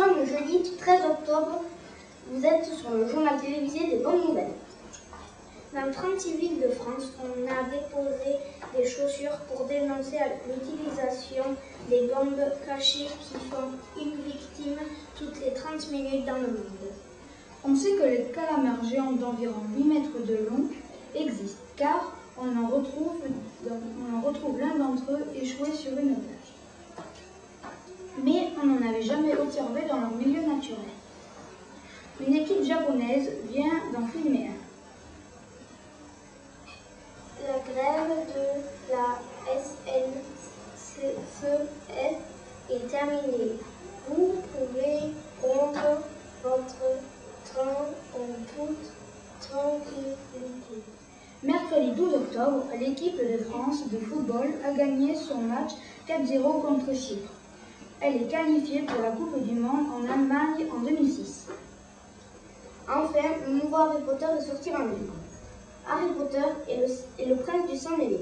le jeudi 13 octobre, vous êtes sur le journal télévisé des bonnes nouvelles. Dans 36 villes de France, on a déposé des chaussures pour dénoncer l'utilisation des bombes cachées qui font une victime toutes les 30 minutes dans le monde. On sait que les calamars géants d'environ 8 mètres de long existent, car on en dans leur milieu naturel. Une équipe japonaise vient d'en filmer un. La grève de la SNCF est terminée. Vous pouvez prendre votre train en toute tranquillité. Mercredi 12 octobre, l'équipe de France de football a gagné son match 4-0 contre Chypre. Elle est qualifiée pour la Coupe du Monde en Allemagne en 2006. Enfin, le nouveau Harry Potter est sorti en livre. Harry Potter est le, prince du sang mêlé.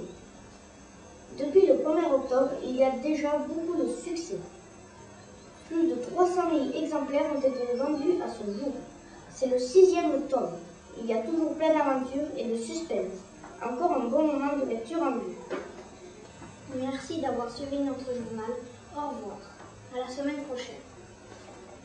Depuis le 1er octobre, il y a déjà beaucoup de succès. Plus de 300 000 exemplaires ont été vendus à ce jour. C'est le sixième tome. Il y a toujours plein d'aventures et de suspense. Encore un bon moment de lecture en vue. Merci d'avoir suivi notre journal. Au revoir. À la semaine prochaine.